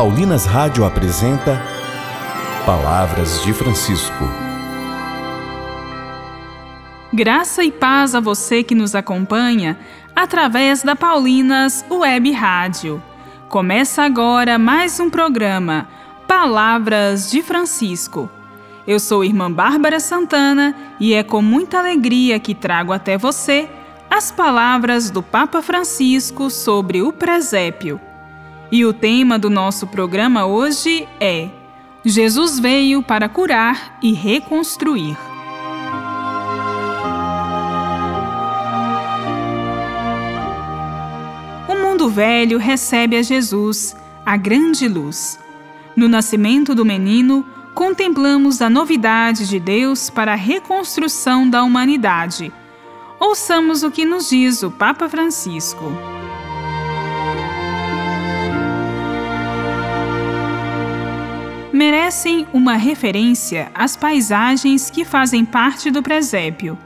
Paulinas Rádio apresenta Palavras de Francisco. Graça e paz a você que nos acompanha através da Paulinas Web Rádio. Começa agora mais um programa Palavras de Francisco. Eu sou irmã Bárbara Santana e é com muita alegria que trago até você as palavras do Papa Francisco sobre o presépio. E o tema do nosso programa hoje é Jesus veio para curar e reconstruir. O mundo velho recebe a Jesus, a grande luz. No nascimento do menino, contemplamos a novidade de Deus para a reconstrução da humanidade. Ouçamos o que nos diz o Papa Francisco. Merecem uma referência as paisagens que fazem parte do presépio.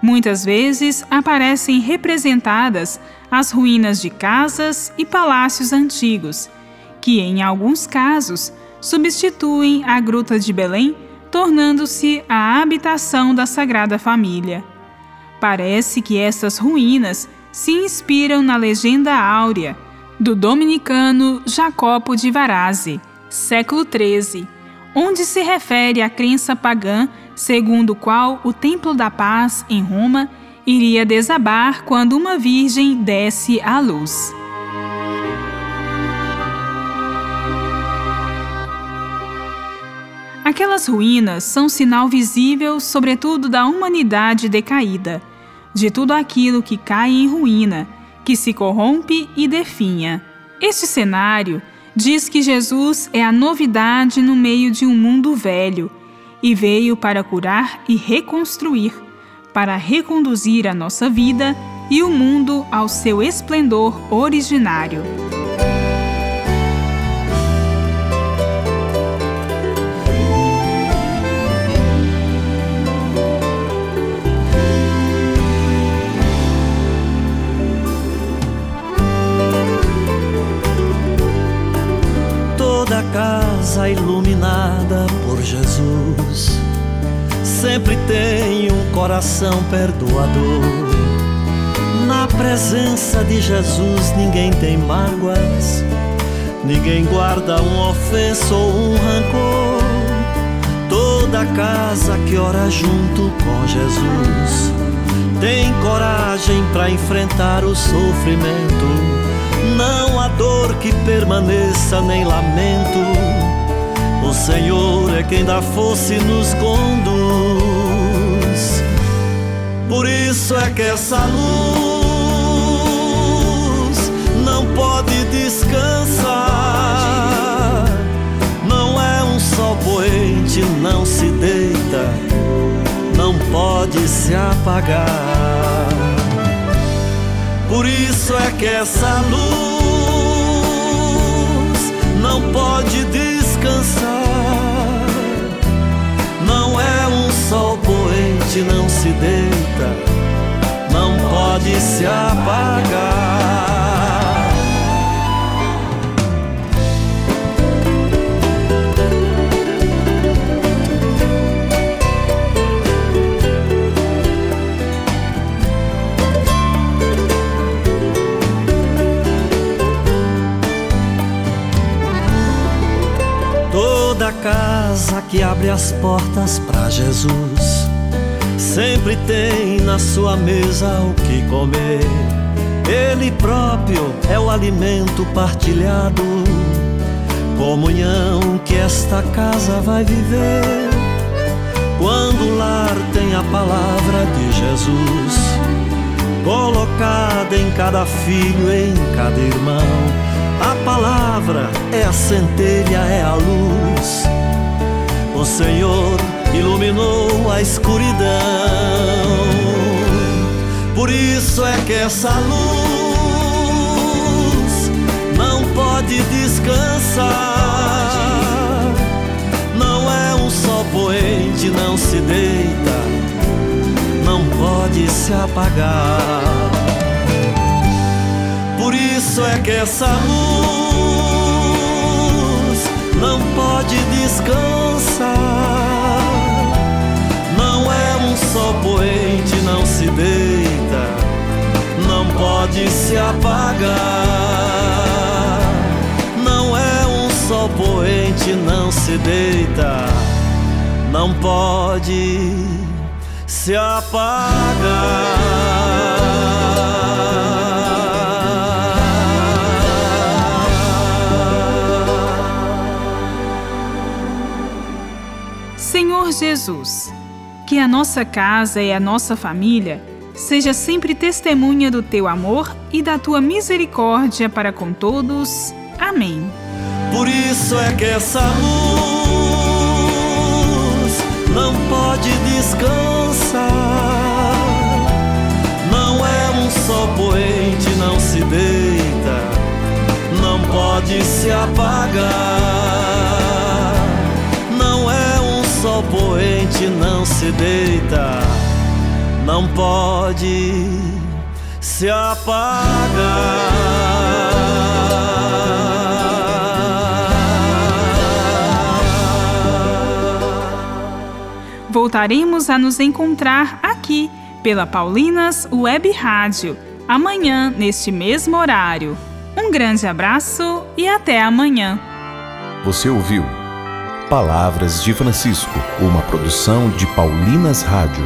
Muitas vezes aparecem representadas as ruínas de casas e palácios antigos, que em alguns casos substituem a Gruta de Belém, tornando-se a habitação da Sagrada Família. Parece que essas ruínas se inspiram na legenda áurea do dominicano Jacopo de Varazzi século XIII, onde se refere à crença pagã segundo o qual o Templo da Paz, em Roma, iria desabar quando uma virgem desce à luz. Aquelas ruínas são sinal visível, sobretudo, da humanidade decaída, de tudo aquilo que cai em ruína, que se corrompe e definha. Este cenário diz que Jesus é a novidade no meio de um mundo velho e veio para curar e reconstruir, para reconduzir a nossa vida e o mundo ao seu esplendor originário. Jesus. Sempre tem um coração perdoador. Na presença de Jesus ninguém tem mágoas, ninguém guarda um ofensa ou um rancor. Toda casa que ora junto com Jesus tem coragem para enfrentar o sofrimento não há dor que permaneça nem lamento. O Senhor é quem dá força e nos conduz. Por isso é que essa luz não pode descansar. Não é um sol poente, não se deita, não pode se apagar. Por isso é que essa luz não pode descansar. Sol poente, não se deita, não pode se apagar. Que abre as portas para Jesus. Sempre tem na sua mesa o que comer. Ele próprio é o alimento partilhado. Comunhão que esta casa vai viver. Quando o lar tem a palavra de Jesus, colocada em cada filho, em cada irmão a palavra é a centelha, é a luz. Senhor iluminou a escuridão. Por isso é que essa luz não pode descansar. Não é um sol poente, não se deita, não pode se apagar. Por isso é que essa luz não pode descansar. Não é um só poente, não se deita, não pode se apagar. Não é um só poente, não se deita, não pode se apagar. Senhor Jesus, que a nossa casa e a nossa família seja sempre testemunha do teu amor e da tua misericórdia para com todos. Amém. Por isso é que essa luz não pode descansar. Não é um só poente, não se deita, não pode se apagar se deita, não pode se apagar. Voltaremos a nos encontrar aqui pela Paulinas Web Rádio, amanhã, neste mesmo horário. Um grande abraço e até amanhã. Você ouviu? Palavras de Francisco, uma produção de Paulinas Rádio.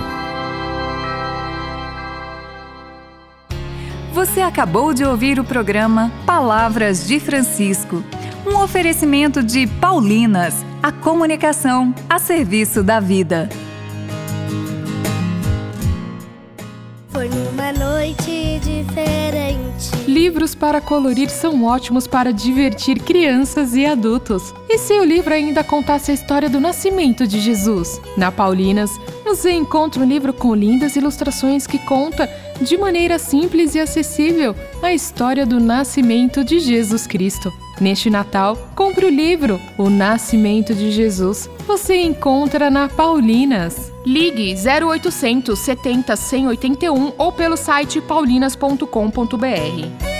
Você acabou de ouvir o programa Palavras de Francisco, um oferecimento de Paulinas, a comunicação a serviço da vida. Livros para colorir são ótimos para divertir crianças e adultos. E se o livro ainda contasse a história do nascimento de Jesus? Na Paulinas, você encontra um livro com lindas ilustrações que conta, de maneira simples e acessível, a história do nascimento de Jesus Cristo. Neste Natal, compre o livro O Nascimento de Jesus. Você encontra na Paulinas. Ligue 0800 70 181 ou pelo site paulinas.com.br.